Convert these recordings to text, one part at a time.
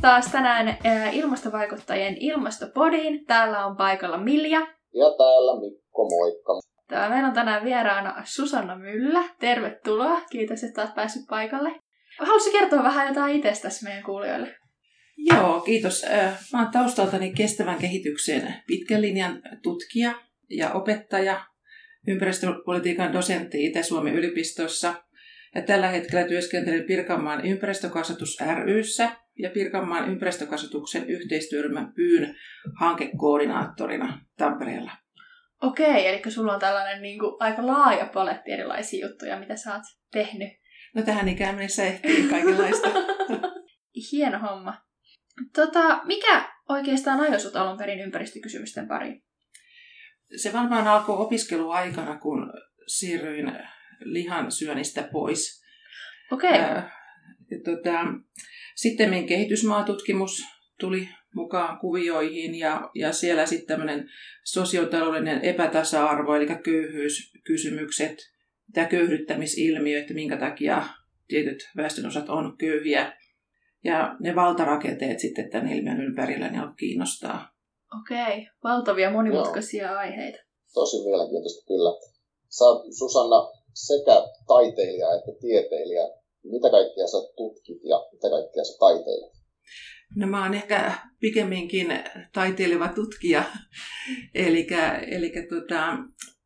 taas tänään äh, ilmastovaikuttajien ilmastopodiin. Täällä on paikalla Milja. Ja täällä Mikko, moikka. Tää, meillä on tänään vieraana Susanna Myllä. Tervetuloa. Kiitos, että olet päässyt paikalle. Haluaisitko kertoa vähän jotain itsestäsi meidän kuulijoille? Joo, kiitos. Mä oon taustaltani kestävän kehityksen pitkän linjan tutkija ja opettaja, ympäristöpolitiikan dosentti Itä-Suomen yliopistossa. Ja tällä hetkellä työskentelen Pirkanmaan ympäristökasvatus ryssä ja Pirkanmaan ympäristökasvatuksen yhteistyöryhmän Pyyn hankekoordinaattorina Tampereella. Okei, eli sulla on tällainen niin kuin, aika laaja paletti erilaisia juttuja, mitä sä oot tehnyt. No tähän ikään mennessä ehtii kaikenlaista. Hieno homma. Tota, mikä oikeastaan ajoi sut alun perin ympäristökysymysten pariin? Se varmaan alkoi opiskeluaikana, kun siirryin lihan syönnistä pois. Okei. Okay. Äh, tota, sitten kehitysmaatutkimus tuli mukaan kuvioihin ja, ja siellä sitten tämmöinen sosiotaloudellinen epätasa-arvo, eli köyhyyskysymykset, tämä köyhdyttämisilmiö, että minkä takia tietyt väestönosat on köyhiä. Ja ne valtarakenteet sitten tämän ilmiön ympärillä niin alkoi kiinnostaa. Okei, valtavia monimutkaisia Joo. aiheita. Tosi mielenkiintoista kyllä. Sä Susanna sekä taiteilija että tieteilijä. Mitä kaikkea sä tutkit ja mitä kaikkea sä taiteilet? No mä oon ehkä pikemminkin taiteileva tutkija. eli eli tota,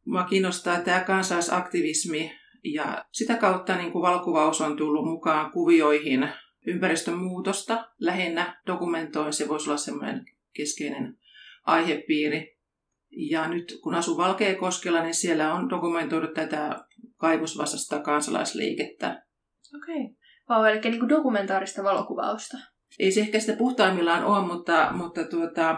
mua kiinnostaa tämä kansalaisaktivismi ja sitä kautta niin kuin valokuvaus on tullut mukaan kuvioihin ympäristön muutosta. Lähinnä dokumentoin, se voisi olla semmoinen keskeinen aihepiiri. Ja nyt kun asun Valkeakoskella, niin siellä on dokumentoitu tätä kaivosvastasta kansalaisliikettä. Okei. Okay. Wow, eli niin kuin dokumentaarista valokuvausta. Ei se ehkä sitä puhtaimmillaan ole, mutta, mutta tuota,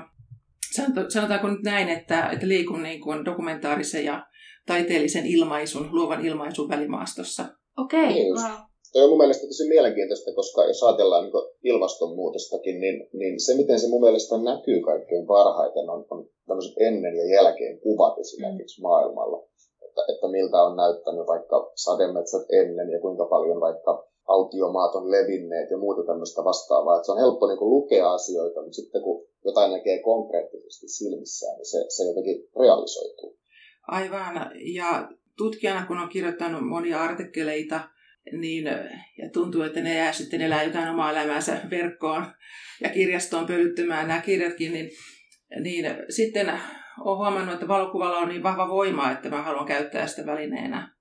sanotaanko nyt näin, että, että liikun niin kuin dokumentaarisen ja taiteellisen ilmaisun, luovan ilmaisun välimaastossa. Okei, okay. niin, wow. Toi on mun mielestä tosi mielenkiintoista, koska jos ajatellaan niin ilmastonmuutostakin, niin, niin se, miten se mun mielestä näkyy kaikkein parhaiten, on, on tämmöiset ennen ja jälkeen kuvat esimerkiksi mm. maailmalla. Että, että miltä on näyttänyt vaikka sademetsät ennen ja kuinka paljon vaikka autiomaat on levinneet ja muuta tämmöistä vastaavaa. Että se on helppo niin kuin, lukea asioita, mutta sitten kun jotain näkee konkreettisesti silmissään, niin se, se jotenkin realisoituu. Aivan. Ja tutkijana, kun on kirjoittanut monia artikkeleita, niin, ja tuntuu, että ne jää sitten elää jotain omaa elämäänsä verkkoon ja kirjastoon pölyttymään nämä kirjatkin, niin, niin sitten olen huomannut, että valokuvalla on niin vahva voima, että mä haluan käyttää sitä välineenä.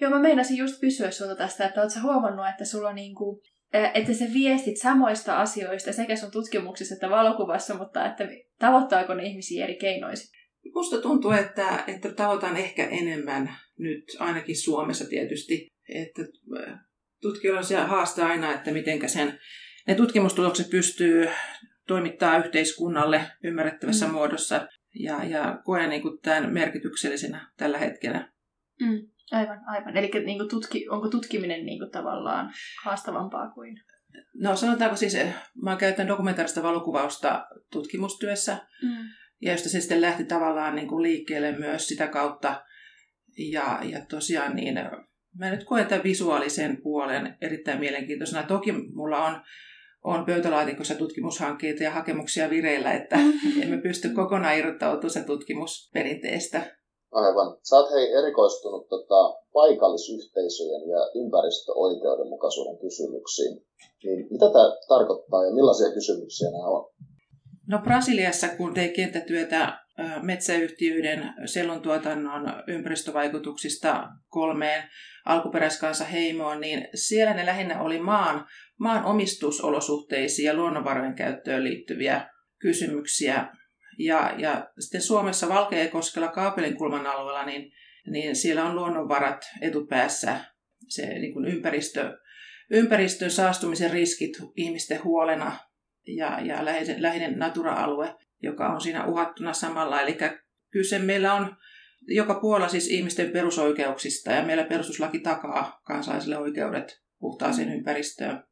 Joo, mä meinasin just kysyä sulta tästä, että ootko huomannut, että sulla niinku, että sä viestit samoista asioista sekä sun tutkimuksessa että valokuvassa, mutta että tavoittaako ne ihmisiä eri keinoisin? Musta tuntuu, että, että tavoitan ehkä enemmän nyt, ainakin Suomessa tietysti, että tutkijoilla se haastaa aina, että miten sen, ne tutkimustulokset pystyy toimittaa yhteiskunnalle ymmärrettävässä mm. muodossa ja, ja koen niin kuin tämän merkityksellisenä tällä hetkellä. Mm. Aivan, aivan. Eli niin kuin tutki, onko tutkiminen niin kuin tavallaan haastavampaa kuin... No sanotaanko siis, eh, mä käytän dokumentaarista valokuvausta tutkimustyössä, mm. ja josta se sitten lähti tavallaan niin kuin liikkeelle myös sitä kautta. Ja, ja tosiaan niin, mä nyt koen tämän visuaalisen puolen erittäin mielenkiintoisena. Toki mulla on, on pöytälaatikossa tutkimushankkeita ja hakemuksia vireillä, että emme pysty kokonaan irrottautumaan se tutkimusperinteestä. Aivan. Sä oot hei erikoistunut tota, paikallisyhteisöjen ja ympäristöoikeudenmukaisuuden kysymyksiin. Niin mitä tämä tarkoittaa ja millaisia kysymyksiä nämä on? No Brasiliassa, kun tein kenttätyötä metsäyhtiöiden selontuotannon ympäristövaikutuksista kolmeen alkuperäiskansa heimoon, niin siellä ne lähinnä oli maan, maan omistusolosuhteisiin ja luonnonvarojen käyttöön liittyviä kysymyksiä. Ja, ja sitten Suomessa Valkeakoskella Kaapelinkulman alueella, niin, niin siellä on luonnonvarat etupäässä. Se niin kuin ympäristö, ympäristön saastumisen riskit ihmisten huolena ja, ja läheinen, läheinen natura-alue, joka on siinä uhattuna samalla. Eli kyse meillä on joka puolella siis ihmisten perusoikeuksista ja meillä perustuslaki takaa kansalaisille oikeudet puhtaaseen ympäristöön.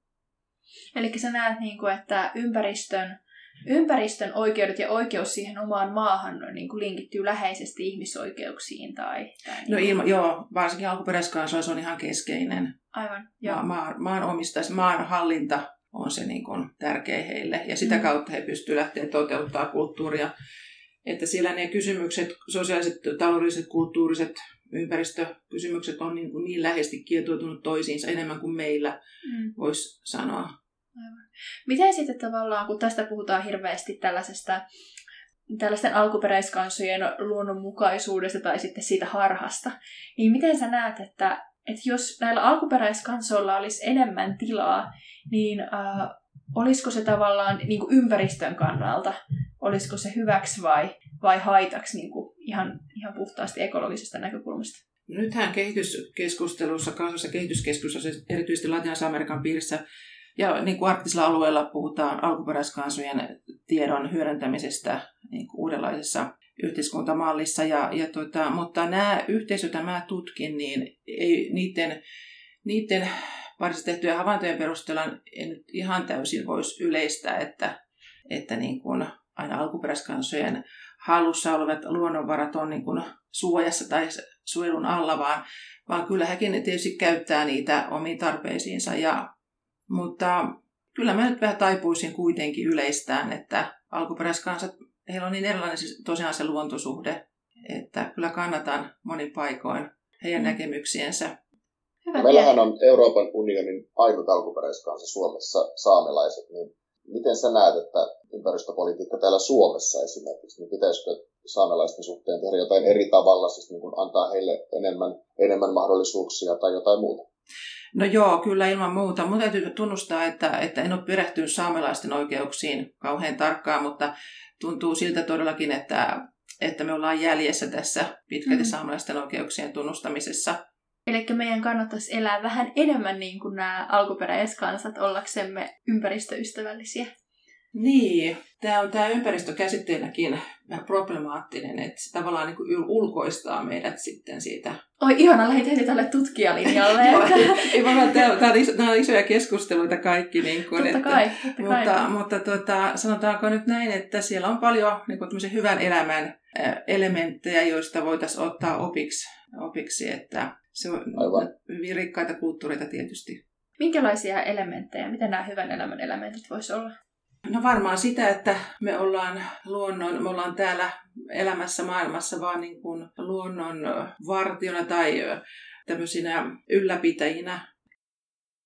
Eli sä näet, niin kuin, että ympäristön ympäristön oikeudet ja oikeus siihen omaan maahan niin kuin linkittyy läheisesti ihmisoikeuksiin? Tai, tai no niin ilma, joo, varsinkin alkuperäiskansalaisuus on ihan keskeinen. Aivan, joo. maan, maan omistais, maan hallinta on se niin kuin tärkeä heille. Ja sitä mm. kautta he pystyvät lähteä toteuttamaan kulttuuria. Että siellä ne kysymykset, sosiaaliset, taloudelliset, kulttuuriset, ympäristökysymykset on niin, kuin niin läheisesti kietoutunut toisiinsa enemmän kuin meillä, mm. voisi sanoa. Aivan. Miten sitten tavallaan, kun tästä puhutaan hirveästi tällaisesta tällaisten alkuperäiskansojen luonnonmukaisuudesta tai sitten siitä harhasta, niin miten sä näet, että, että jos näillä alkuperäiskansoilla olisi enemmän tilaa, niin äh, olisiko se tavallaan niin kuin ympäristön kannalta, olisiko se hyväksi vai, vai haitaksi niin kuin ihan, ihan puhtaasti ekologisesta näkökulmasta? Nythän kehityskeskustelussa, kansallisessa kehityskeskustelussa, erityisesti Latinalaisen Amerikan piirissä, ja niin kuin arktisella alueella puhutaan alkuperäiskansojen tiedon hyödyntämisestä niin kuin uudenlaisessa yhteiskuntamallissa. Ja, ja tota, mutta nämä yhteisöt, joita mä tutkin, niin ei, niiden, niiden parissa tehtyjen havaintojen perusteella en nyt ihan täysin voisi yleistää, että, että niin kuin aina alkuperäiskansojen hallussa olevat luonnonvarat on niin kuin suojassa tai suojelun alla, vaan, vaan kyllä hekin tietysti käyttää niitä omiin tarpeisiinsa. Ja, mutta kyllä mä nyt vähän taipuisin kuitenkin yleistään, että alkuperäiskansat, heillä on niin erilainen siis tosiaan se luontosuhde, että kyllä kannatan monin paikoin heidän mm. näkemyksiensä. Hyvä Meillähän on Euroopan unionin ainut alkuperäiskansa Suomessa saamelaiset, niin miten sä näet, että ympäristöpolitiikka täällä Suomessa esimerkiksi, niin pitäisikö saamelaisten suhteen tehdä jotain eri tavalla, siis niin kuin antaa heille enemmän, enemmän mahdollisuuksia tai jotain muuta? No joo, kyllä ilman muuta. Mun täytyy tunnustaa, että, että en ole perehtynyt saamelaisten oikeuksiin kauhean tarkkaan, mutta tuntuu siltä todellakin, että, että me ollaan jäljessä tässä pitkälti mm. saamelaisten oikeuksien tunnustamisessa. Eli meidän kannattaisi elää vähän enemmän niin kuin nämä alkuperäiskansat ollaksemme ympäristöystävällisiä. Niin, tämä on tämä ympäristökäsitteenäkin vähän problemaattinen, että se tavallaan niin kuin ulkoistaa meidät sitten siitä. Oi ihana, lähdit heti tälle tutkijalinjalle. ei vaan, tämä, on, nämä on isoja keskusteluita kaikki. Niin kuin, totta että, kai, totta mutta, kai. mutta tuota, sanotaanko nyt näin, että siellä on paljon niin kuin hyvän elämän elementtejä, joista voitaisiin ottaa opiksi, opiksi että se on Aivan. hyvin rikkaita kulttuureita tietysti. Minkälaisia elementtejä, mitä nämä hyvän elämän elementit voisivat olla? No varmaan sitä, että me ollaan luonnon, me ollaan täällä elämässä maailmassa vaan niin kuin luonnon vartiona tai tämmöisinä ylläpitäjinä.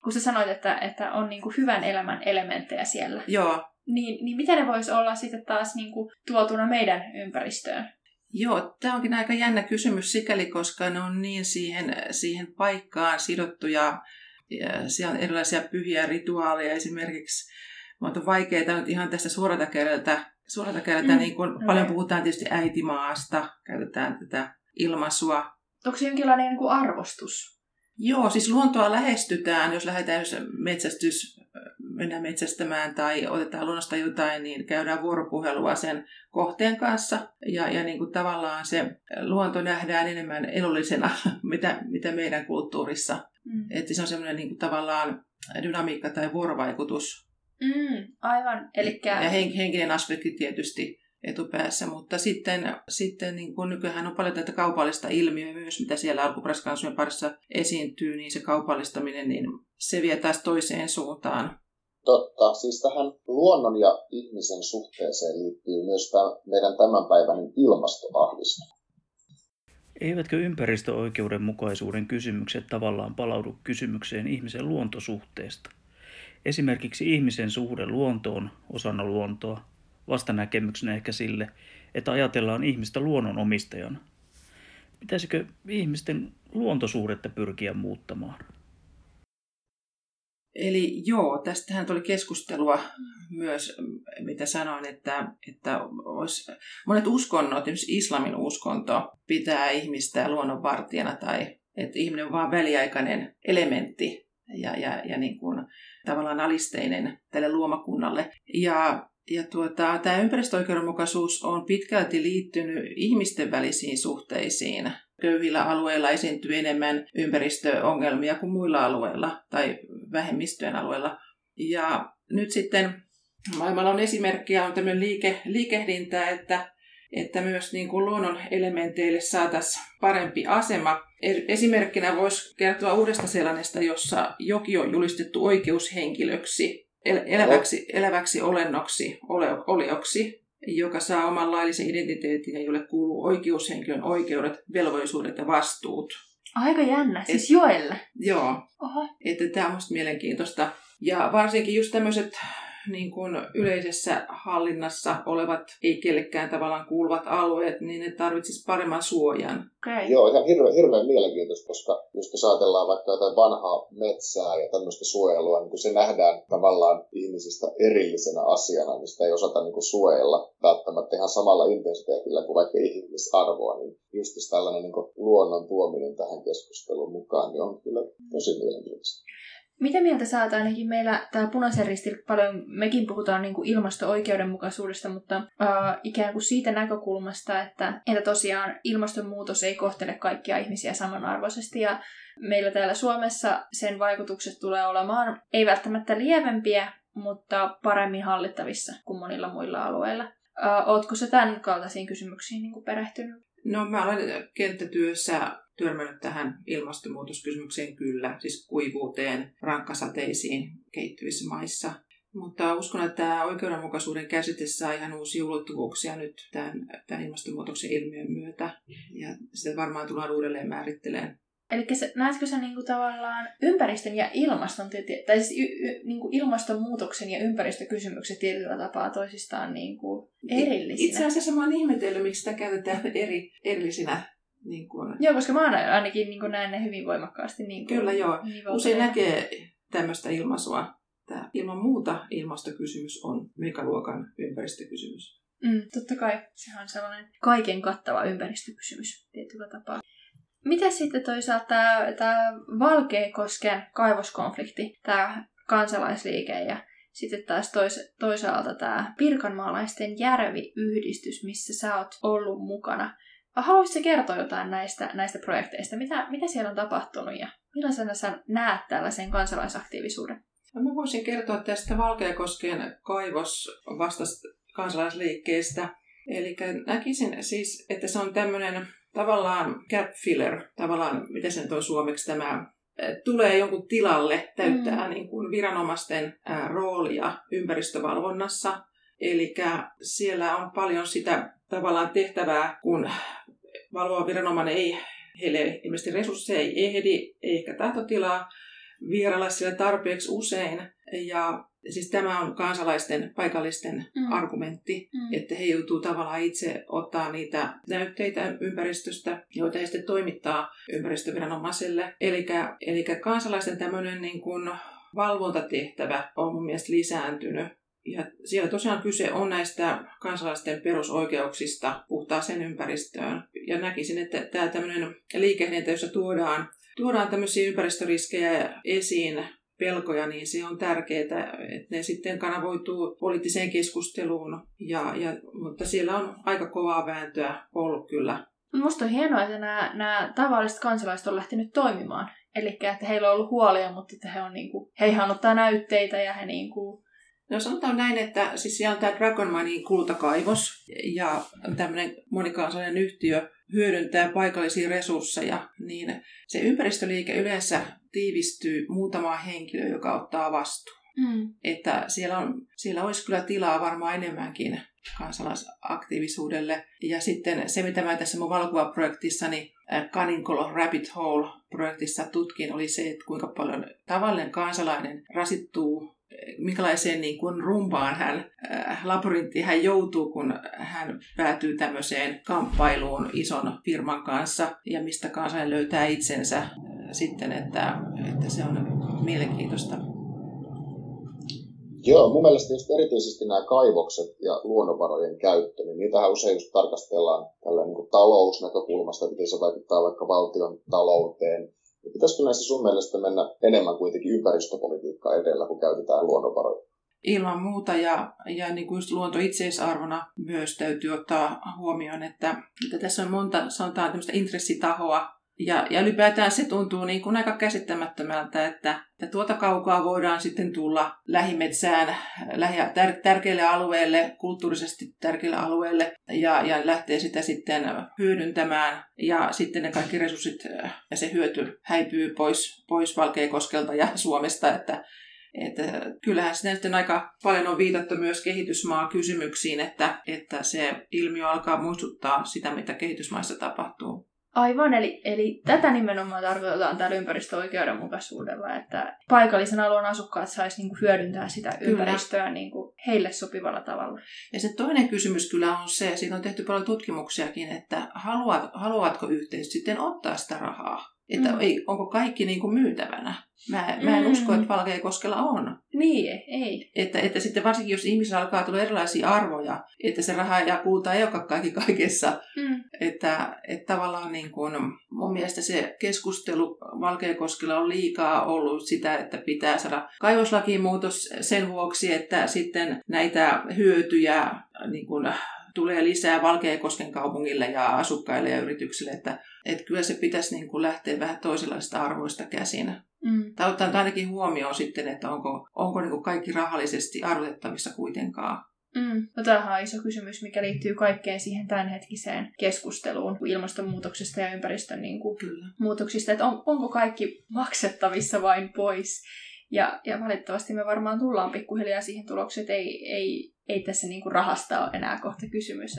Kun sä sanoit, että, että on niin kuin hyvän elämän elementtejä siellä. Joo. Niin, niin miten ne vois olla sitten taas niin kuin tuotuna meidän ympäristöön? Joo, tämä onkin aika jännä kysymys sikäli, koska ne on niin siihen, siihen paikkaan sidottuja. Ja siellä on erilaisia pyhiä rituaaleja esimerkiksi mutta on vaikeaa nyt ihan tästä suorata kädeltä, suorata kädeltä mm. niin kun okay. paljon puhutaan tietysti äitimaasta, käytetään tätä ilmaisua. Onko se jonkinlainen niin kuin arvostus? Joo, siis luontoa lähestytään, jos lähdetään jos metsästys, mennään metsästämään tai otetaan luonnosta jotain, niin käydään vuoropuhelua sen kohteen kanssa. Ja, ja niin kuin tavallaan se luonto nähdään enemmän elollisena, mitä, mitä meidän kulttuurissa. Mm. Että se on semmoinen niin kuin tavallaan dynamiikka tai vuorovaikutus Mm, aivan. Elikkä... Ja hen, henkinen aspekti tietysti etupäässä, mutta sitten, sitten niin kun nykyään on paljon tätä kaupallista ilmiöä myös, mitä siellä alkuperäiskansojen parissa esiintyy, niin se kaupallistaminen, niin se vie taas toiseen suuntaan. Totta. Siis tähän luonnon ja ihmisen suhteeseen liittyy myös tämä meidän tämänpäiväinen ilmastoahdistus. Eivätkö ympäristöoikeudenmukaisuuden kysymykset tavallaan palaudu kysymykseen ihmisen luontosuhteesta? Esimerkiksi ihmisen suhde luontoon osana luontoa, vastanäkemyksenä ehkä sille, että ajatellaan ihmistä luonnonomistajana. Pitäisikö ihmisten luontosuhdetta pyrkiä muuttamaan? Eli joo, tästähän tuli keskustelua myös, mitä sanoin, että, että olisi, monet uskonnot, esimerkiksi islamin uskonto, pitää ihmistä luonnonvartijana tai että ihminen on vain väliaikainen elementti ja, ja, ja niin kuin, tavallaan alisteinen tälle luomakunnalle. Ja, ja tuota, tämä ympäristöoikeudenmukaisuus on pitkälti liittynyt ihmisten välisiin suhteisiin. Köyhillä alueilla esiintyy enemmän ympäristöongelmia kuin muilla alueilla tai vähemmistöjen alueilla. Ja nyt sitten maailmalla on esimerkkiä, on tämmöinen liike, liikehdintä, että että myös niin kuin luonnon elementeille saataisiin parempi asema. Esimerkkinä voisi kertoa uudesta Seelannista, jossa joki on julistettu oikeushenkilöksi. el- eläväksi, eläväksi olennoksi, ole, olioksi, joka saa oman laillisen identiteetin ja jolle kuuluu oikeushenkilön oikeudet, velvollisuudet ja vastuut. Aika jännä, siis joelle. Joo, Oho. että tämä on musta mielenkiintoista. Ja varsinkin just tämmöiset niin kuin yleisessä hallinnassa olevat, ei kellekään tavallaan kuuluvat alueet, niin ne tarvitsisi paremman suojan. Okay. Joo, ihan hirveän, hirveän mielenkiintoista, koska just jos ajatellaan vaikka jotain vanhaa metsää ja tämmöistä suojelua, niin kun se nähdään tavallaan ihmisistä erillisenä asiana, niin sitä ei osata niin kuin suojella välttämättä ihan samalla intensiteetillä kuin vaikka ihmisarvoa, niin just tällainen niin kuin luonnon tuominen tähän keskusteluun mukaan niin on kyllä tosi mielenkiintoista. Mitä mieltä oot ainakin meillä tämä punaisen ristin paljon, mekin puhutaan niin kuin ilmasto-oikeudenmukaisuudesta, mutta äh, ikään kuin siitä näkökulmasta, että, että tosiaan ilmastonmuutos ei kohtele kaikkia ihmisiä samanarvoisesti ja meillä täällä Suomessa sen vaikutukset tulee olemaan ei välttämättä lievempiä, mutta paremmin hallittavissa kuin monilla muilla alueilla. Äh, ootko sä tämän kaltaisiin kysymyksiin niin kuin perehtynyt? No mä olen kenttätyössä törmännyt tähän ilmastonmuutoskysymykseen kyllä, siis kuivuuteen, rankkasateisiin kehittyvissä maissa. Mutta uskon, että tämä oikeudenmukaisuuden käsite saa ihan uusia ulottuvuuksia nyt tämän, tämän ilmastonmuutoksen ilmiön myötä. Ja sitä varmaan tullaan uudelleen määrittelemään. Eli näetkö sä niinku tavallaan ympäristön ja ilmaston, tai siis y, y, niinku ilmastonmuutoksen ja ympäristökysymykset tietyllä tapaa toisistaan niinku erillisinä? Itse asiassa mä oon ihmetellyt, miksi sitä käytetään eri, erillisinä. Niin kuin... Joo, koska mä ainakin niin näen ne hyvin voimakkaasti. Niin kuin, Kyllä joo. Usein näkee tämmöistä ilmaisua. Tämä ilman muuta ilmastokysymys on megaluokan ympäristökysymys. Mm, totta kai. Sehän on sellainen kaiken kattava ympäristökysymys tietyllä tapaa. Mitä sitten toisaalta tämä, tämä Valkeakosken kaivoskonflikti, tämä kansalaisliike ja sitten taas tois, toisaalta tämä Pirkanmaalaisten järviyhdistys, missä sä oot ollut mukana. Haluaisitko kertoa jotain näistä, näistä projekteista? Mitä, mitä siellä on tapahtunut ja millaisena sä näet tällaisen kansalaisaktiivisuuden? No mä voisin kertoa tästä Valkeakosken kaivos vastasta kansalaisliikkeestä. Eli näkisin siis, että se on tämmöinen tavallaan gap filler, tavallaan, miten sen toi suomeksi tämä tulee jonkun tilalle, täyttää mm. niin kuin viranomaisten roolia ympäristövalvonnassa. Eli siellä on paljon sitä tavallaan tehtävää, kun valvova viranomainen ei, heille ilmeisesti resursseja ei ehdi, ei ehkä tahtotilaa vierailla siellä tarpeeksi usein. Ja siis tämä on kansalaisten, paikallisten mm. argumentti, mm. että he joutuu tavallaan itse ottaa niitä näytteitä ympäristöstä, joita he sitten toimittaa ympäristöviranomaiselle. Eli kansalaisten tämmöinen niin kuin valvontatehtävä on mun mielestä lisääntynyt. Ja siellä tosiaan kyse on näistä kansalaisten perusoikeuksista puhtaaseen ympäristöön. Ja näkisin, että tämä tämmöinen liikehdintä, jossa tuodaan, tuodaan tämmöisiä ympäristöriskejä esiin, pelkoja, niin se on tärkeää, että ne sitten kanavoituu poliittiseen keskusteluun. Ja, ja, mutta siellä on aika kovaa vääntöä ollut kyllä. Minusta on hienoa, että nämä, nämä tavalliset kansalaiset on lähtenyt toimimaan. Eli että heillä on ollut huolia, mutta että he, on niin kuin, he ihan ottaa näytteitä ja he niin kuin, No sanotaan näin, että siis siellä on tämä Dragon Money kultakaivos ja tämmöinen monikansallinen yhtiö hyödyntää paikallisia resursseja, niin se ympäristöliike yleensä tiivistyy muutamaan henkilöön, joka ottaa vastuun. Mm. Että siellä, on, siellä olisi kyllä tilaa varmaan enemmänkin kansalaisaktiivisuudelle. Ja sitten se, mitä mä tässä mun valokuvaprojektissani Kaninkolo Rabbit Hole-projektissa tutkin, oli se, että kuinka paljon tavallinen kansalainen rasittuu minkälaiseen niin kuin rumpaan hän, äh, labyrinttiin hän joutuu, kun hän päätyy tämmöiseen kamppailuun ison firman kanssa ja mistä kanssa hän löytää itsensä äh, sitten, että, että se on mielenkiintoista. Joo, mun mielestä just erityisesti nämä kaivokset ja luonnonvarojen käyttö, niin niitähän usein just tarkastellaan tällä niin talousnäkökulmasta, miten se vaikuttaa vaikka valtion talouteen, Pitäisikö näissä sun mielestä mennä enemmän kuitenkin ympäristöpolitiikkaa edellä, kun käytetään luonnonvaroja? Ilman muuta ja, ja niin kuin just luonto itseisarvona myös täytyy ottaa huomioon, että, että tässä on monta sanotaan tämmöistä intressitahoa, ja, ja ylipäätään se tuntuu niin kuin aika käsittämättömältä, että, että tuota kaukaa voidaan sitten tulla lähimetsään, lähi, tär, tärkeille alueelle, kulttuurisesti tärkeille alueelle ja, ja lähtee sitä sitten hyödyntämään. Ja sitten ne kaikki resurssit ja se hyöty häipyy pois, pois Valkeakoskelta ja Suomesta, että että kyllähän sitä sitten aika paljon on viitattu myös kehitysmaa-kysymyksiin, että, että se ilmiö alkaa muistuttaa sitä, mitä kehitysmaissa tapahtuu. Aivan, eli, eli tätä nimenomaan tarkoitetaan tällä ympäristöoikeudenmukaisuudella, että paikallisen alueen asukkaat saisi niinku hyödyntää sitä kyllä. ympäristöä niinku heille sopivalla tavalla. Ja se toinen kysymys kyllä on se, siitä on tehty paljon tutkimuksiakin, että haluat, haluatko yhteisöt sitten ottaa sitä rahaa? Että mm. ei, onko kaikki niin kuin myytävänä? Mä, mä en mm. usko, että Valkeakoskella on. Niin, ei. Että, että sitten varsinkin, jos ihmisillä alkaa tulla erilaisia arvoja, että se raha ja kulta ei ole kaikki kaikessa. Mm. Että, että tavallaan niin kuin, mun mielestä se keskustelu Valkeakoskella on liikaa ollut sitä, että pitää saada kaivoslakimuutos sen vuoksi, että sitten näitä hyötyjä niin kuin, tulee lisää Valkeakosken kaupungille ja asukkaille ja yrityksille, että, että kyllä se pitäisi niin kuin lähteä vähän toisenlaista arvoista käsin. Mm. Tai ottaa ainakin huomioon sitten, että onko, onko niin kuin kaikki rahallisesti arvotettavissa kuitenkaan. Mm. No tämähän on iso kysymys, mikä liittyy kaikkeen siihen tämänhetkiseen keskusteluun ilmastonmuutoksesta ja ympäristön niin kuin, muutoksista, että on, onko kaikki maksettavissa vain pois. Ja, ja valitettavasti me varmaan tullaan pikkuhiljaa siihen tulokseen, että ei, ei, ei tässä niin kuin rahasta ole enää kohta kysymys.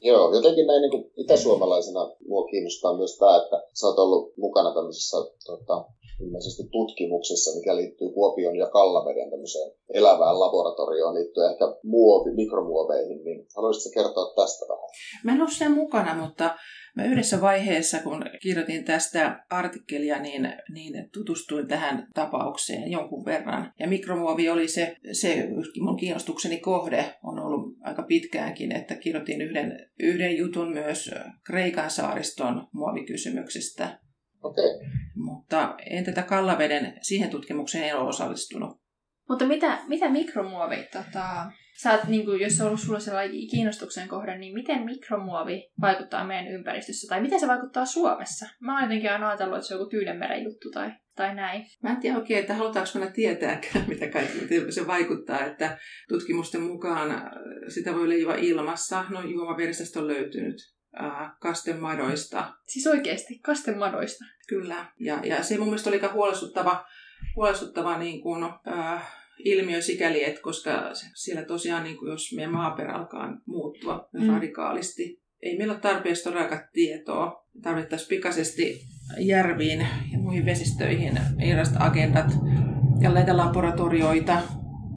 Joo, jotenkin näin niin itäsuomalaisena mua kiinnostaa myös tämä, että sä oot ollut mukana tämmöisessä tota, ilmeisesti tutkimuksessa, mikä liittyy Kuopion ja Kallaveden tämmöiseen elävään laboratorioon liittyen ehkä muovi, mikromuoveihin, niin haluaisitko kertoa tästä vähän? Mä en ollut sen mukana, mutta Mä yhdessä vaiheessa, kun kirjoitin tästä artikkelia, niin, niin tutustuin tähän tapaukseen jonkun verran. Ja mikromuovi oli se, se mun kiinnostukseni kohde on ollut aika pitkäänkin, että kirjoitin yhden, yhden jutun myös Kreikan saariston muovikysymyksistä. Okay. Mutta en tätä Kallaveden, siihen tutkimukseen en ole osallistunut. Mutta mitä, mitä mikromuovi tota, sä oot, niin kuin, jos on ollut sulla sellainen kiinnostuksen kohde, niin miten mikromuovi vaikuttaa meidän ympäristössä? Tai miten se vaikuttaa Suomessa? Mä oon jotenkin aina ajatellut, että se on joku Tyydenmeren juttu tai, tai näin. Mä en tiedä oikein, että halutaanko mennä tietääkään, mitä kaikki, se vaikuttaa. Että tutkimusten mukaan sitä voi leijoa ilmassa. No juomaveristöstä on löytynyt äh, kastemadoista. Siis oikeasti, kastemadoista? Kyllä. Ja, ja se mun mielestä oli aika huolestuttava, huolestuttava niin kuin, äh, ilmiö sikäli, että koska siellä tosiaan, niin kuin jos meidän maaperä alkaa muuttua mm. radikaalisti, ei meillä ole tarpeeksi todellakaan tietoa. Tarvittaisiin pikaisesti järviin ja muihin vesistöihin erilaiset agendat ja näitä laboratorioita.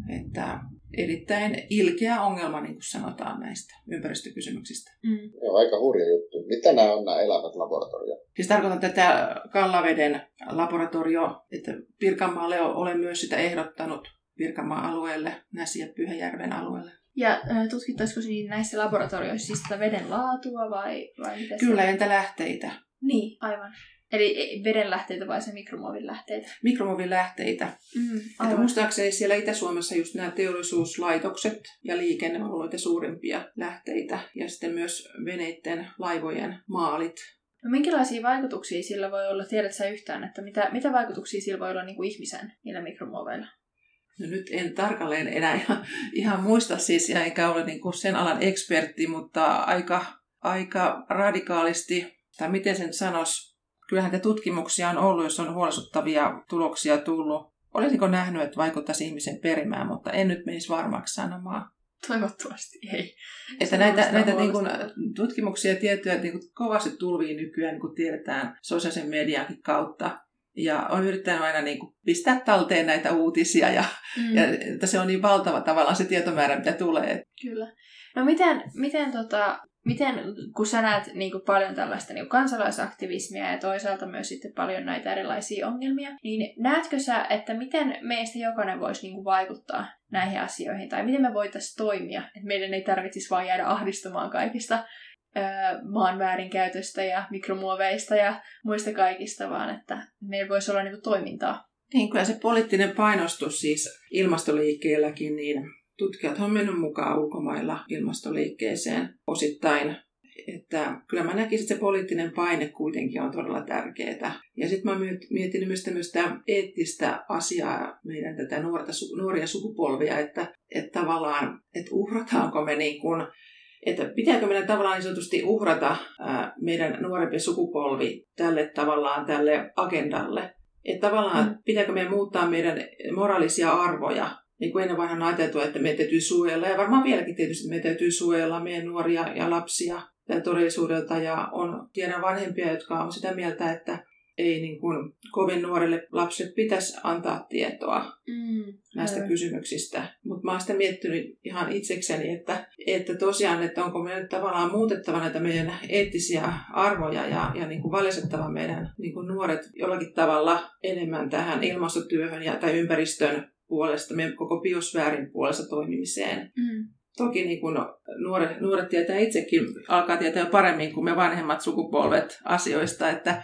Että erittäin ilkeä ongelma, niin kuin sanotaan näistä ympäristökysymyksistä. Mm. Joo, aika hurja juttu. Mitä nämä on nämä elävät laboratoriot? Siis tarkoitan tätä Kallaveden laboratorio, että Pirkanmaalle olen myös sitä ehdottanut Pirkanmaan alueelle, Näsi- ja Pyhäjärven alueelle. Ja tutkittaisiko niin näissä laboratorioissa siis tätä veden laatua vai, vai mitä Kyllä, se... entä lähteitä. Niin, aivan. Eli veden lähteitä vai se mikromuovin lähteitä? Mikromuovin lähteitä. Mm, että muistaakseni siellä Itä-Suomessa just nämä teollisuuslaitokset ja liikenne on ollut suurimpia lähteitä. Ja sitten myös veneiden, laivojen maalit. No minkälaisia vaikutuksia sillä voi olla? Tiedätkö yhtään, että mitä, mitä vaikutuksia sillä voi olla niin kuin ihmisen niillä mikromuoveilla? No nyt en tarkalleen enää ihan, ihan muista siis, ja enkä ole niin kuin sen alan ekspertti, mutta aika, aika radikaalisti, tai miten sen sanoisi, kyllähän te tutkimuksia on ollut, jos on huolestuttavia tuloksia tullut. Olisiko nähnyt, että vaikuttaisi ihmisen perimään, mutta en nyt menisi varmaksi sanomaan. Toivottavasti ei. Että näitä, näitä niin kuin, tutkimuksia ja tietoja niin kuin, kovasti tulvii nykyään, niin kuin tiedetään sosiaalisen mediankin kautta ja on yrittänyt aina niin kuin pistää talteen näitä uutisia ja, mm. ja että se on niin valtava tavallaan se tietomäärä, mitä tulee. Kyllä. No miten, miten, tota, miten kun sä näet niin kuin paljon tällaista niin kuin kansalaisaktivismia ja toisaalta myös sitten paljon näitä erilaisia ongelmia, niin näetkö sä, että miten meistä jokainen voisi niin kuin vaikuttaa näihin asioihin tai miten me voitaisiin toimia, että meidän ei tarvitsisi vaan jäädä ahdistumaan kaikista maan väärinkäytöstä ja mikromuoveista ja muista kaikista, vaan että meillä voisi olla niinku toimintaa. Niin, kyllä se poliittinen painostus siis ilmastoliikkeelläkin, niin tutkijat on mennyt mukaan ulkomailla ilmastoliikkeeseen osittain. Että kyllä mä näkisin, että se poliittinen paine kuitenkin on todella tärkeää. Ja sitten mä mietin myös tämmöistä eettistä asiaa meidän tätä nuorta, nuoria sukupolvia, että, että tavallaan, että uhrataanko me niin kuin että pitääkö meidän tavallaan niin sanotusti uhrata ää, meidän nuorempi sukupolvi tälle tavallaan tälle agendalle. Että tavallaan mm. pitääkö meidän muuttaa meidän moraalisia arvoja niin kuin ennen vanhan ajateltu, että meidän täytyy suojella, ja varmaan vieläkin tietysti meidän täytyy suojella meidän nuoria ja lapsia todellisuudelta, ja on, tiedän vanhempia, jotka on sitä mieltä, että ei niin kuin kovin nuorelle lapselle pitäisi antaa tietoa mm, näistä aivan. kysymyksistä. Mutta mä oon sitä miettinyt ihan itsekseni, että, että tosiaan, että onko meidän tavallaan muutettava näitä meidän eettisiä arvoja ja, ja niin kuin valisettava meidän niin kuin nuoret jollakin tavalla enemmän tähän ilmastotyöhön ja, tai ympäristön puolesta, meidän koko biosfäärin puolesta toimimiseen. Mm. Toki niin kun nuoret, nuoret tietää itsekin, alkaa tietää paremmin kuin me vanhemmat sukupolvet asioista, että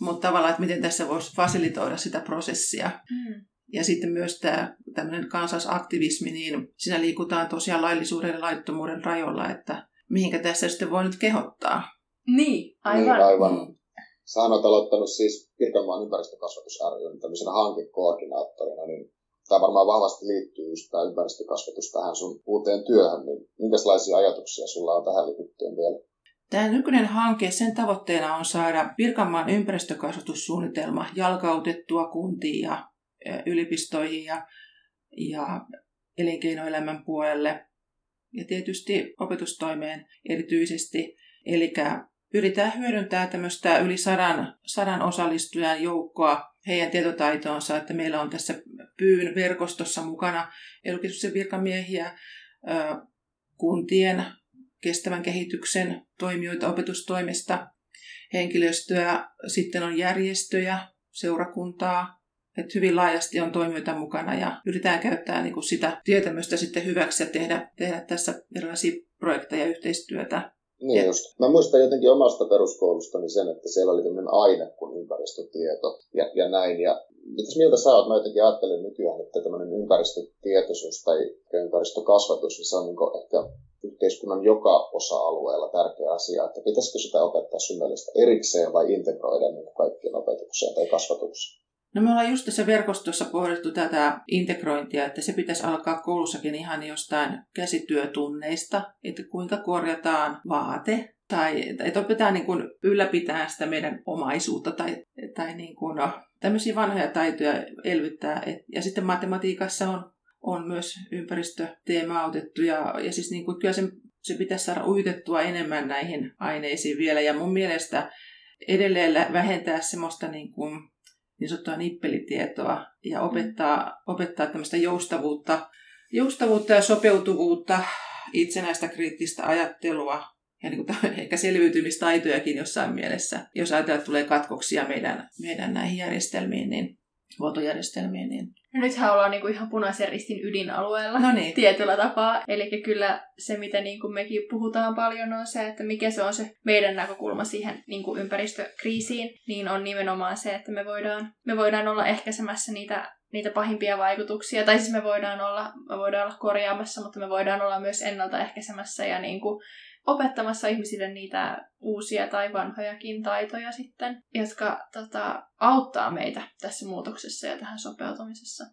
mutta tavallaan, että miten tässä voisi fasilitoida sitä prosessia. Mm. Ja sitten myös tämä tämmöinen kansasaktivismi, niin siinä liikutaan tosiaan laillisuuden ja laittomuuden rajoilla, että mihinkä tässä sitten voi nyt kehottaa. Niin, aivan. Niin, aivan. Sä oot aloittanut siis Pirkanmaan ympäristökasvatus tämmöisenä hankekoordinaattorina, niin tämä varmaan vahvasti liittyy just tämä ympäristökasvatus tähän sun uuteen työhön, niin minkälaisia ajatuksia sulla on tähän liittyen vielä? Tämä nykyinen hanke, sen tavoitteena on saada Pirkanmaan ympäristökasvatussuunnitelma jalkautettua kuntiin ja yliopistoihin ja, ja elinkeinoelämän puolelle ja tietysti opetustoimeen erityisesti. Eli pyritään hyödyntämään tämmöistä yli sadan, sadan osallistujan joukkoa heidän tietotaitoonsa, että meillä on tässä pyyn verkostossa mukana elukeskuksen virkamiehiä, kuntien kestävän kehityksen toimijoita opetustoimesta, henkilöstöä, sitten on järjestöjä, seurakuntaa, että hyvin laajasti on toimijoita mukana ja yritetään käyttää niin kuin sitä tietämystä sitten hyväksi ja tehdä, tehdä tässä erilaisia projekteja ja yhteistyötä. Niin just. Mä muistan jotenkin omasta peruskoulustani sen, että siellä oli tämmöinen aine kuin ympäristötieto ja, ja näin. Ja mitäs mieltä sä oot? Mä jotenkin ajattelen nykyään, että tämmöinen ympäristötietoisuus tai ympäristökasvatus, niin se on niin ehkä yhteiskunnan joka osa-alueella tärkeä asia, että pitäisikö sitä opettaa sun mielestä erikseen vai integroida niin kaikkien opetukseen tai kasvatukseen? No me ollaan just tässä verkostossa pohdittu tätä integrointia, että se pitäisi alkaa koulussakin ihan jostain käsityötunneista, että kuinka korjataan vaate tai että opetetaan niin kuin ylläpitää sitä meidän omaisuutta tai, tai niin kuin, no, tämmöisiä vanhoja taitoja elvyttää. Et, ja sitten matematiikassa on on myös ympäristöteema otettu. Ja, ja siis niin kuin, kyllä se, se pitäisi saada uitettua enemmän näihin aineisiin vielä. Ja mun mielestä edelleen vähentää semmoista niin, kuin, niin sanottua nippelitietoa ja mm. opettaa, opettaa tämmöistä joustavuutta, joustavuutta ja sopeutuvuutta, itsenäistä kriittistä ajattelua ja niin kuin, ehkä selviytymistaitojakin jossain mielessä. Jos ajatellaan, että tulee katkoksia meidän, meidän näihin järjestelmiin, niin huoltojärjestelmiin, niin No nythän ollaan niinku ihan punaisen ristin ydinalueella no niin. tietyllä tapaa. Eli kyllä se, mitä niinku mekin puhutaan paljon, on se, että mikä se on se meidän näkökulma siihen niinku ympäristökriisiin, niin on nimenomaan se, että me voidaan, me voidaan olla ehkäisemässä niitä niitä pahimpia vaikutuksia. Tai siis me voidaan olla, me voidaan olla korjaamassa, mutta me voidaan olla myös ennaltaehkäisemässä ja niin kuin opettamassa ihmisille niitä uusia tai vanhojakin taitoja sitten, jotka tota, auttaa meitä tässä muutoksessa ja tähän sopeutumisessa.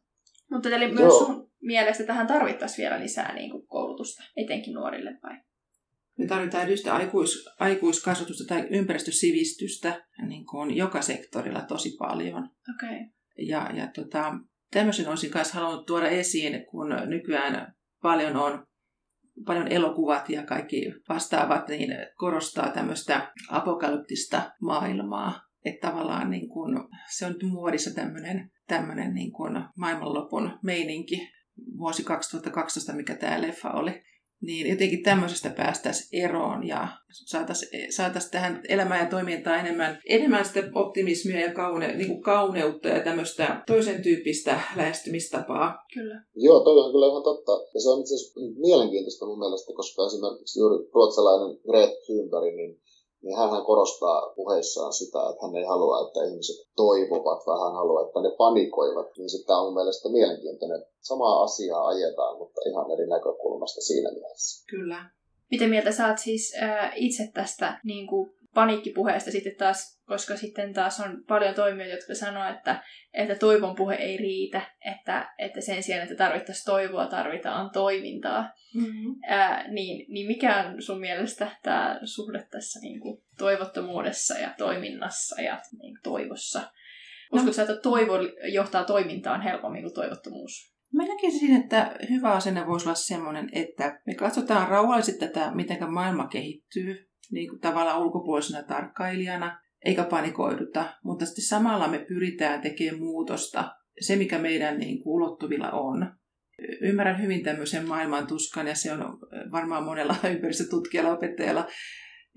Mutta eli Joo. myös sun mielestä tähän tarvittaisiin vielä lisää niin kuin koulutusta, etenkin nuorille vai? Me tarvitaan erityisesti aikuis, aikuiskasvatusta tai ympäristösivistystä niin kuin joka sektorilla tosi paljon. Okay. Ja, ja tota, tämmöisen olisin myös halunnut tuoda esiin, kun nykyään paljon on paljon elokuvat ja kaikki vastaavat, niin korostaa tämmöistä apokalyptista maailmaa. Että tavallaan niin kun, se on nyt muodissa tämmöinen, tämmöinen niin kun maailmanlopun meininki. Vuosi 2012, mikä tämä leffa oli niin jotenkin tämmöisestä päästäisiin eroon ja saataisiin saatais tähän elämään ja toimintaan enemmän, enemmän sitä optimismia ja kaune, niin kuin kauneutta ja tämmöistä toisen tyyppistä lähestymistapaa. Kyllä. Joo, toi on kyllä ihan totta. Ja se on itse asiassa mielenkiintoista mun mielestä, koska esimerkiksi juuri ruotsalainen Greta Thunberg, niin niin hän korostaa puheissaan sitä, että hän ei halua, että ihmiset toivovat, vaan hän haluaa, että ne panikoivat. Niin sitten on mun mielestä mielenkiintoinen. Samaa asiaa ajetaan, mutta ihan eri näkökulmasta siinä mielessä. Kyllä. Miten mieltä saat siis äh, itse tästä niin kuin paniikkipuheesta sitten taas, koska sitten taas on paljon toimijoita, jotka sanoo, että, että toivon puhe ei riitä, että, että sen sijaan, että tarvittaisiin toivoa, tarvitaan toimintaa. Mm-hmm. Ää, niin, niin mikä on sun mielestä tämä suhde tässä niin kuin, toivottomuudessa ja toiminnassa ja niin, toivossa? Uskotko sä, että toivo johtaa toimintaan helpommin kuin toivottomuus? Mä näkisin, että hyvä asenne voisi olla sellainen, että me katsotaan rauhallisesti tätä, miten maailma kehittyy, niin kuin tavallaan ulkopuolisena tarkkailijana, eikä panikoiduta, mutta sitten samalla me pyritään tekemään muutosta, se mikä meidän niin kuin ulottuvilla on. Ymmärrän hyvin tämmöisen maailman tuskan ja se on varmaan monella ympäristötutkijalla, opettajalla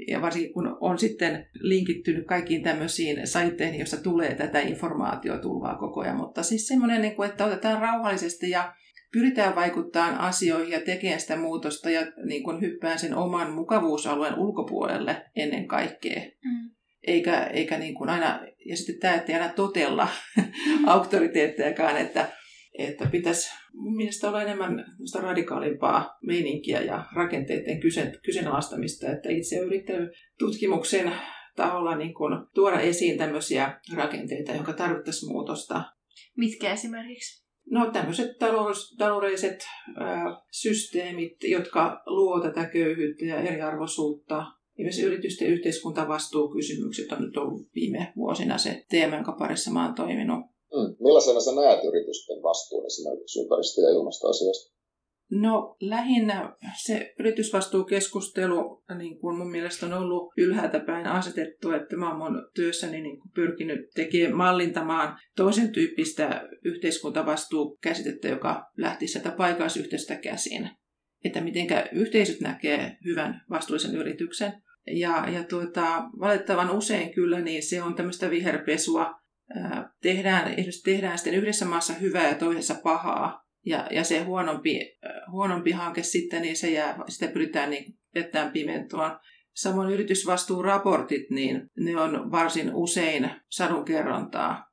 ja varsinkin kun on sitten linkittynyt kaikkiin tämmöisiin saitteihin, joissa tulee tätä informaatiotulvaa koko ajan. Mutta siis semmoinen, niin että otetaan rauhallisesti ja pyritään vaikuttamaan asioihin ja tekemään sitä muutosta ja niin kuin hyppään sen oman mukavuusalueen ulkopuolelle ennen kaikkea. Mm. Eikä, eikä niin kuin aina, ja sitten tämä, että ei aina totella mm. auktoriteettejakaan, että että pitäisi mun mielestä olla enemmän radikaalimpaa meininkiä ja rakenteiden kyseenalaistamista, että itse olen yrittänyt tutkimuksen taholla niin kuin tuoda esiin tämmöisiä rakenteita, jotka tarvittaisiin muutosta. Mitkä esimerkiksi? No tämmöiset taloudelliset systeemit, jotka luo tätä köyhyyttä ja eriarvoisuutta. Esimerkiksi yritysten yhteiskuntavastuukysymykset on nyt ollut viime vuosina se teema, jonka parissa mä oon toiminut. Mm. Millaisena sä näet yritysten vastuun esimerkiksi ympäristö- ja ilmastoasioista? No lähinnä se yritysvastuukeskustelu niin kuin mun mielestä on ollut ylhäältä päin asetettu, että mä oon työssäni niin kuin pyrkinyt tekemään mallintamaan toisen tyyppistä yhteiskuntavastuukäsitettä, joka lähti sieltä paikallisyhteisöstä käsin. Että miten yhteisöt näkee hyvän vastuullisen yrityksen. Ja, ja tuota, valitettavan usein kyllä niin se on tämmöistä viherpesua, tehdään, tehdään sitten yhdessä maassa hyvää ja toisessa pahaa, ja, ja se huonompi, huonompi hanke sitten, niin se jää, sitä pyritään niin jättämään pimentoon. Samoin yritysvastuuraportit, niin ne on varsin usein sadunkerrontaa.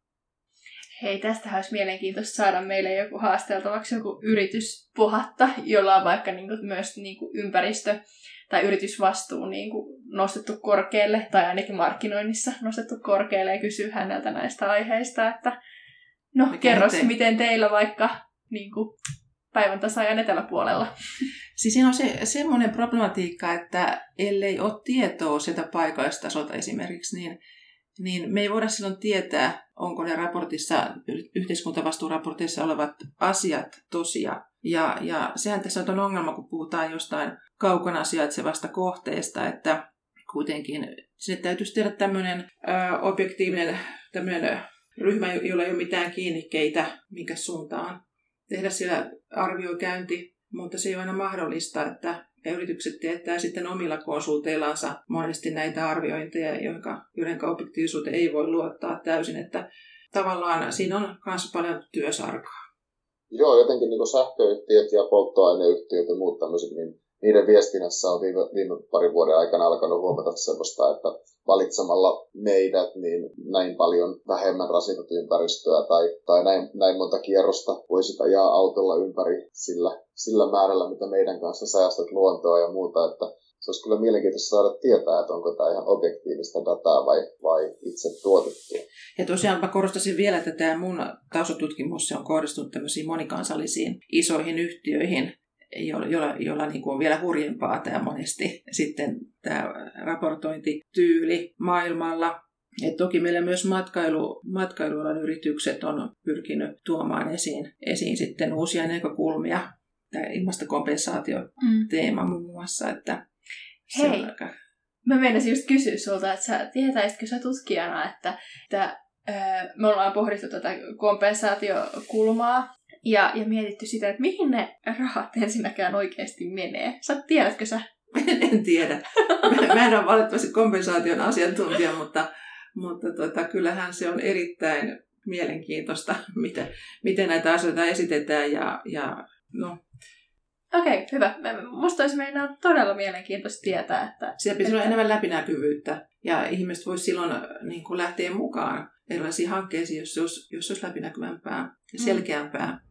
Hei, tästä olisi mielenkiintoista saada meille joku haasteltavaksi joku yrityspohatta, jolla on vaikka niin kuin, myös niin kuin ympäristö- tai yritysvastuu niin kuin nostettu korkealle, tai ainakin markkinoinnissa nostettu korkealle, ja kysyy häneltä näistä aiheista, että no Mikä kerros, te... miten teillä vaikka niin kuin, päivän tasaajan eteläpuolella. Siis siinä on se, semmoinen problematiikka, että ellei ole tietoa sieltä paikallistasolta esimerkiksi, niin, niin me ei voida silloin tietää, onko ne raportissa, yhteiskuntavastuuraportissa olevat asiat tosia. Ja, ja sehän tässä on ongelma, kun puhutaan jostain kaukana sijaitsevasta kohteesta, että kuitenkin sinne täytyisi tehdä tämmöinen ö, objektiivinen tämmöinen ryhmä, jolla ei ole mitään kiinnikkeitä, minkä suuntaan tehdä siellä arviokäynti, mutta se ei ole aina mahdollista, että ja yritykset teettää sitten omilla konsulteillansa monesti näitä arviointeja, jotka, joiden objektiivisuuteen ei voi luottaa täysin, että tavallaan siinä on myös paljon työsarkaa. Joo, jotenkin niin sähköyhtiöt ja polttoaineyhtiöt ja muut tämmöiset, niin niiden viestinnässä on viime, viime parin vuoden aikana alkanut huomata sellaista, että valitsemalla meidät niin näin paljon vähemmän rasitat ympäristöä tai, tai näin, näin monta kierrosta voisit ajaa autolla ympäri sillä, sillä määrällä, mitä meidän kanssa säästät luontoa ja muuta, että se olisi kyllä mielenkiintoista saada tietää, että onko tämä ihan objektiivista dataa vai, vai itse tuotettua. Ja tosiaan mä korostasin vielä, että tämä mun tausotutkimus on kohdistunut tämmöisiin monikansallisiin isoihin yhtiöihin, jolla, jolla, jolla niin kuin on vielä hurjempaa tämä monesti sitten tämä raportointityyli maailmalla. Et toki meillä myös matkailu, matkailualan yritykset on pyrkinyt tuomaan esiin, esiin sitten uusia näkökulmia. Tämä ilmastokompensaatio-teema mm. muun muassa. Että Hei, aika... mä meinasin just kysyä sulta, että sä tietäisitkö sä tutkijana, että, että me ollaan pohdittu tätä kompensaatiokulmaa ja, ja mietitty sitä, että mihin ne rahat ensinnäkään oikeasti menee. Sä tiedätkö sä? en tiedä. Mä en ole valitettavasti kompensaation asiantuntija, mutta, mutta tota, kyllähän se on erittäin mielenkiintoista, miten, miten näitä asioita esitetään. Ja, ja no, Okei, okay, hyvä. Musta olisi meidän todella mielenkiintoista tietää, että... Siellä pitäisi olla enemmän läpinäkyvyyttä ja ihmiset voisi silloin niin kuin lähteä mukaan erilaisiin hankkeisiin, jos se olisi, jos se olisi läpinäkyvämpää ja mm. selkeämpää. Mm.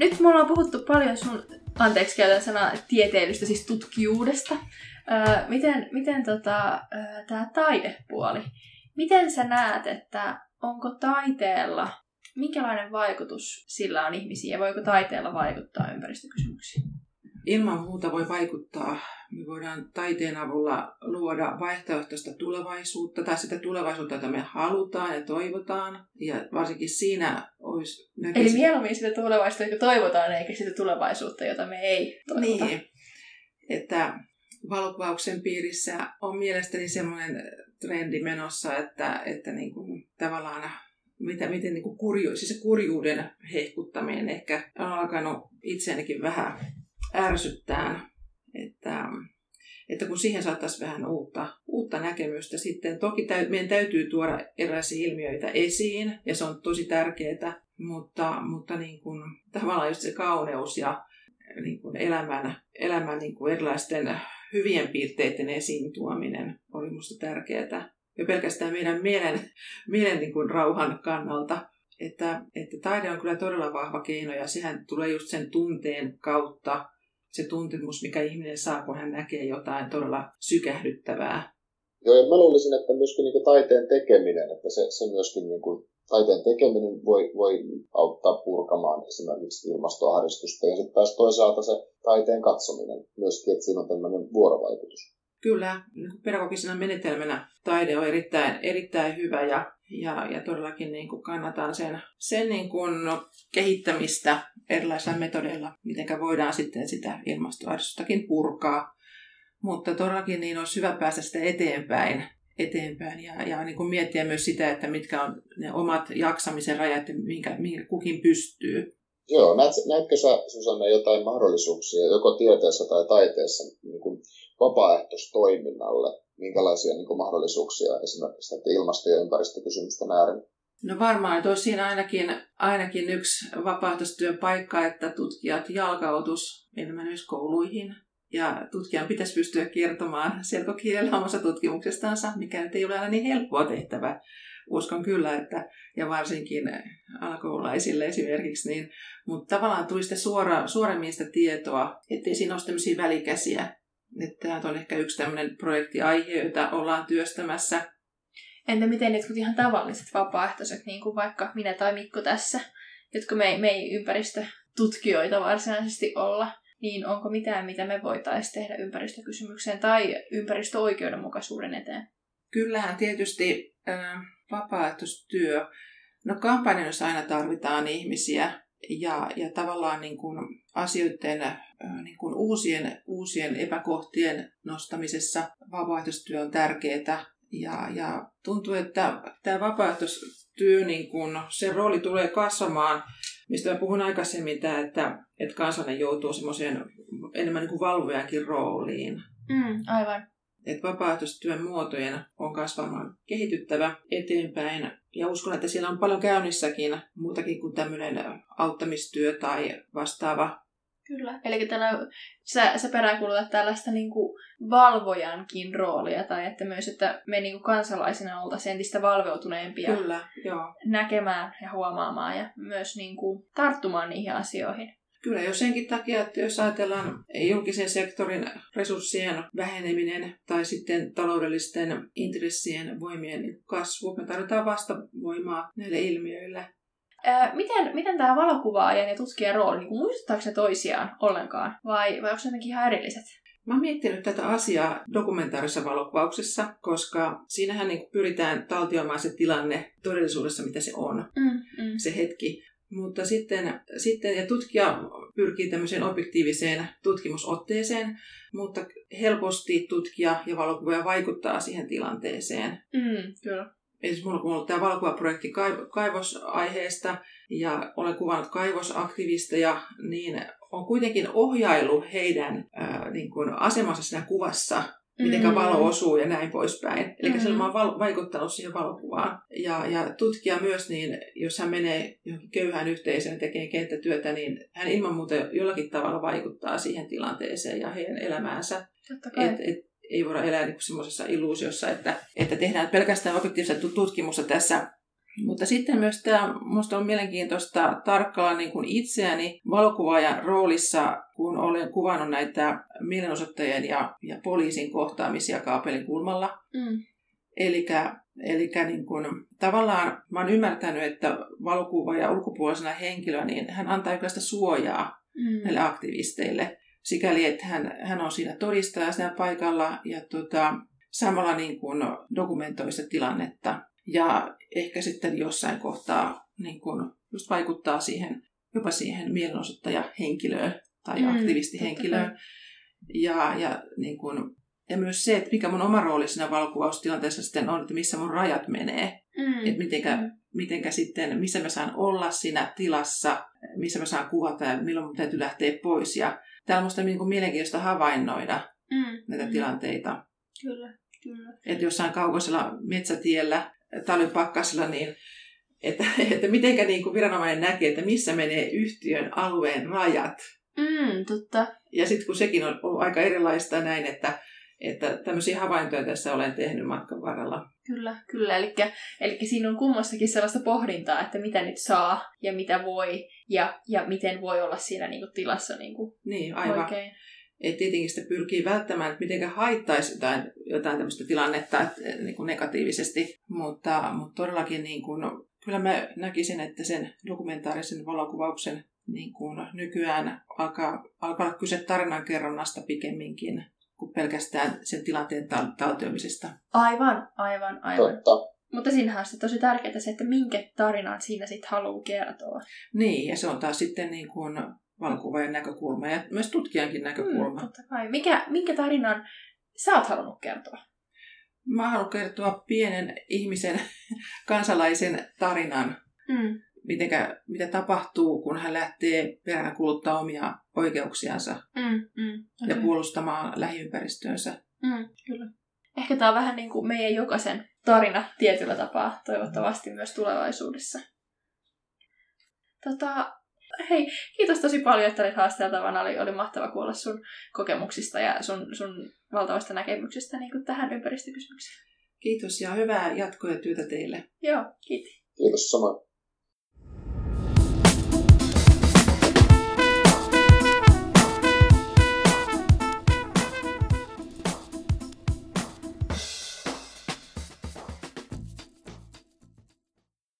Nyt me ollaan puhuttu paljon sun, anteeksi käytän sanaa tieteellistä, siis tutkijuudesta. Öö, miten miten tota, öö, tämä taidepuoli, miten sä näet, että onko taiteella, minkälainen vaikutus sillä on ihmisiin ja voiko taiteella vaikuttaa ympäristökysymyksiin? Ilman muuta voi vaikuttaa. Me voidaan taiteen avulla luoda vaihtoehtoista tulevaisuutta tai sitä tulevaisuutta, jota me halutaan ja toivotaan. Ja varsinkin siinä olisi... Näkisi... Eli mieluummin sitä tulevaisuutta, jota toivotaan, eikä sitä tulevaisuutta, jota me ei toivota. Niin, että valokuvauksen piirissä on mielestäni semmoinen trendi menossa, että, että niin kuin tavallaan mitä, miten niin kuin kurju, siis se kurjuuden hehkuttaminen ehkä on alkanut itseänikin vähän ärsyttää, että, että kun siihen saattaisi vähän uutta, uutta näkemystä sitten. Toki täy, meidän täytyy tuoda erilaisia ilmiöitä esiin, ja se on tosi tärkeää, mutta, mutta niin kuin, tavallaan just se kauneus ja niin kuin elämän, elämän niin kuin erilaisten hyvien piirteiden esiin tuominen oli minusta tärkeää. Ja pelkästään meidän mielen, mielen niin kuin rauhan kannalta, että, että taide on kyllä todella vahva keino ja sehän tulee just sen tunteen kautta, se tuntemus, mikä ihminen saa, kun hän näkee jotain todella sykähdyttävää. Joo, ja mä luulisin, että myöskin niin taiteen tekeminen, että se, se myöskin niin kuin, taiteen tekeminen voi, voi auttaa purkamaan esimerkiksi ilmastoahdistusta, ja sitten taas toisaalta se taiteen katsominen myöskin, että siinä on tämmöinen vuorovaikutus. Kyllä, niin pedagogisena menetelmänä taide on erittäin, erittäin hyvä ja, ja, ja todellakin niin kuin kannatan sen, sen niin kuin kehittämistä erilaisilla metodeilla, miten voidaan sitten sitä ilmastoahdistustakin purkaa. Mutta todellakin niin olisi hyvä päästä sitä eteenpäin, eteenpäin ja, ja niin kuin miettiä myös sitä, että mitkä on ne omat jaksamisen rajat ja minkä, minkä kukin pystyy. Joo, näet, näetkö sä Susanna jotain mahdollisuuksia joko tieteessä tai taiteessa niin kuin vapaaehtoistoiminnalle? Minkälaisia niin mahdollisuuksia esimerkiksi ilmasto- ja ympäristökysymysten äärellä? No varmaan, että olisi siinä ainakin, ainakin yksi vapaaehtoistyön paikka, että tutkijat jalkautus enemmän myös kouluihin. Ja tutkijan pitäisi pystyä kertomaan selkokielellä omassa tutkimuksestansa, mikä nyt ei ole aina niin helppoa tehtävä. Uskon kyllä, että, ja varsinkin alkoholaisille esimerkiksi, niin, mutta tavallaan tuli sitä suora, suoremmin sitä tietoa, ettei siinä ole tämmöisiä välikäsiä. Että tämä on ehkä yksi tämmöinen projektiaihe, jota ollaan työstämässä Entä miten jotkut ihan tavalliset vapaaehtoiset, niin kuin vaikka minä tai Mikko tässä, jotka me ei, me ei ympäristötutkijoita varsinaisesti olla, niin onko mitään, mitä me voitaisiin tehdä ympäristökysymykseen tai ympäristöoikeudenmukaisuuden eteen? Kyllähän tietysti äh, vapaaehtoistyö. No kampanjoissa aina tarvitaan ihmisiä ja, ja tavallaan niin kuin asioiden niin kuin uusien, uusien epäkohtien nostamisessa vapaaehtoistyö on tärkeää. Ja, ja tuntuu, että tämä vapaaehtoistyö, niin kun, se rooli tulee kasvamaan, mistä mä puhun aikaisemmin, tämä, että, että kansalainen joutuu semmoiseen enemmän niin kuin valvojankin rooliin. Mm, aivan. Että vapaaehtoistyön muotojen on kasvamaan kehityttävä eteenpäin. Ja uskon, että siellä on paljon käynnissäkin, muutakin kuin tämmöinen auttamistyö tai vastaava Kyllä. Eli tällä, sä, sä peräänkuulutat tällaista niin kuin valvojankin roolia, tai että myös, että me niin kuin kansalaisina oltaisiin entistä valveutuneempia Kyllä, joo. näkemään ja huomaamaan ja myös niin kuin tarttumaan niihin asioihin. Kyllä, jo senkin takia, että jos ajatellaan julkisen sektorin resurssien väheneminen tai sitten taloudellisten intressien voimien kasvu, me tarvitaan vastavoimaa näille ilmiöille miten, miten tämä valokuvaajan ja tutkijan rooli, niin muistuttaako ne toisiaan ollenkaan vai, vai onko ne jotenkin ihan erilliset? Mä oon miettinyt tätä asiaa dokumentaarisessa valokuvauksessa, koska siinähän niin pyritään taltioimaan se tilanne todellisuudessa, mitä se on, mm, mm. se hetki. Mutta sitten, sitten ja tutkija pyrkii tämmöiseen objektiiviseen tutkimusotteeseen, mutta helposti tutkija ja valokuvaaja vaikuttaa siihen tilanteeseen. Mm, kyllä esimerkiksi mulla on ollut tämä valokuvaprojekti kaivosaiheesta ja olen kuvannut kaivosaktivisteja, niin on kuitenkin ohjailu heidän ää, niin kuin asemansa siinä kuvassa, miten mm. valo osuu ja näin poispäin. Eli mm. mä oon vaikuttanut siihen valokuvaan. Ja, ja tutkija myös, niin jos hän menee johonkin köyhään yhteisöön tekee kenttätyötä, niin hän ilman muuta jollakin tavalla vaikuttaa siihen tilanteeseen ja heidän elämäänsä. Et, et, ei voida elää niin semmoisessa illuusiossa, että, että tehdään pelkästään objektiivista tutkimusta tässä Mutta sitten myös tämä, minusta on mielenkiintoista tarkkailla niin kuin itseäni valokuvaajan roolissa, kun olen kuvannut näitä mielenosoittajien ja, ja poliisin kohtaamisia kaapelin kulmalla. Mm. Eli niin kun, tavallaan mä oon ymmärtänyt, että valokuvaaja ulkopuolisena henkilöä, niin hän antaa jonkinlaista suojaa mm. näille aktivisteille. Sikäli, että hän, hän on siinä todistajana siinä paikalla ja tota, samalla niin kuin dokumentoi sitä tilannetta. Ja ehkä sitten jossain kohtaa niin kuin just vaikuttaa siihen, jopa siihen mielenosoittajahenkilöön tai mm, aktivistihenkilöön. Ja, ja, niin kuin, ja myös se, että mikä mun oma rooli siinä valokuvaustilanteessa sitten on, että missä mun rajat menee. Mm. Että mitenkä, mm. mitenkä sitten, missä mä saan olla siinä tilassa, missä mä saan kuvata ja milloin mun täytyy lähteä pois. Ja täällä on musta niin mielenkiintoista havainnoida mm. näitä mm. tilanteita. Kyllä, kyllä. Että jossain kaukaisella metsätiellä talvipakkasella, niin että, että mitenkä niin kuin viranomainen näkee, että missä menee yhtiön alueen rajat. Mm, totta. Ja sitten kun sekin on ollut aika erilaista näin, että, että tämmöisiä havaintoja tässä olen tehnyt matkan varrella. Kyllä, kyllä. Eli, eli siinä on kummassakin sellaista pohdintaa, että mitä nyt saa ja mitä voi ja, ja miten voi olla siinä niin kuin tilassa niin kuin niin, aivan. oikein. Et tietenkin sitä pyrkii välttämään, että miten haittaisi jotain, jotain tämmöistä tilannetta että, eh, niin kuin negatiivisesti, mutta, mutta todellakin niin kuin, no, kyllä mä näkisin, että sen dokumentaarisen valokuvauksen niin kuin nykyään alkaa, alkaa olla kyse tarinankerronnasta pikemminkin kuin pelkästään sen tilanteen tal- taltioimisesta. Aivan, aivan, aivan. Totta. Mutta siinähän on sitten tosi tärkeää se, että minkä tarinan siinä sitten haluaa kertoa. Niin, ja se on taas sitten niin kuin valokuvaajan näkökulma ja myös tutkijankin näkökulma. Mm, totta kai. Mikä, minkä tarinan sä oot halunnut kertoa? Mä halunnut kertoa pienen ihmisen, kansalaisen tarinan. Mm. Mitenkä, mitä tapahtuu, kun hän lähtee perään kuluttaa omia oikeuksiansa mm, mm, okay. ja puolustamaan lähiympäristöönsä. Mm, kyllä. Ehkä tämä on vähän niin kuin meidän jokaisen tarina tietyllä tapaa, toivottavasti myös tulevaisuudessa. Tota, Hei, kiitos tosi paljon, että olit haasteltavana. Oli, oli mahtava kuulla sun kokemuksista ja sun, sun valtavasta näkemyksestä niin kuin tähän ympäristökysymykseen. Kiitos ja hyvää jatkoa ja työtä teille. Joo, kiitos. Kiitos samoin.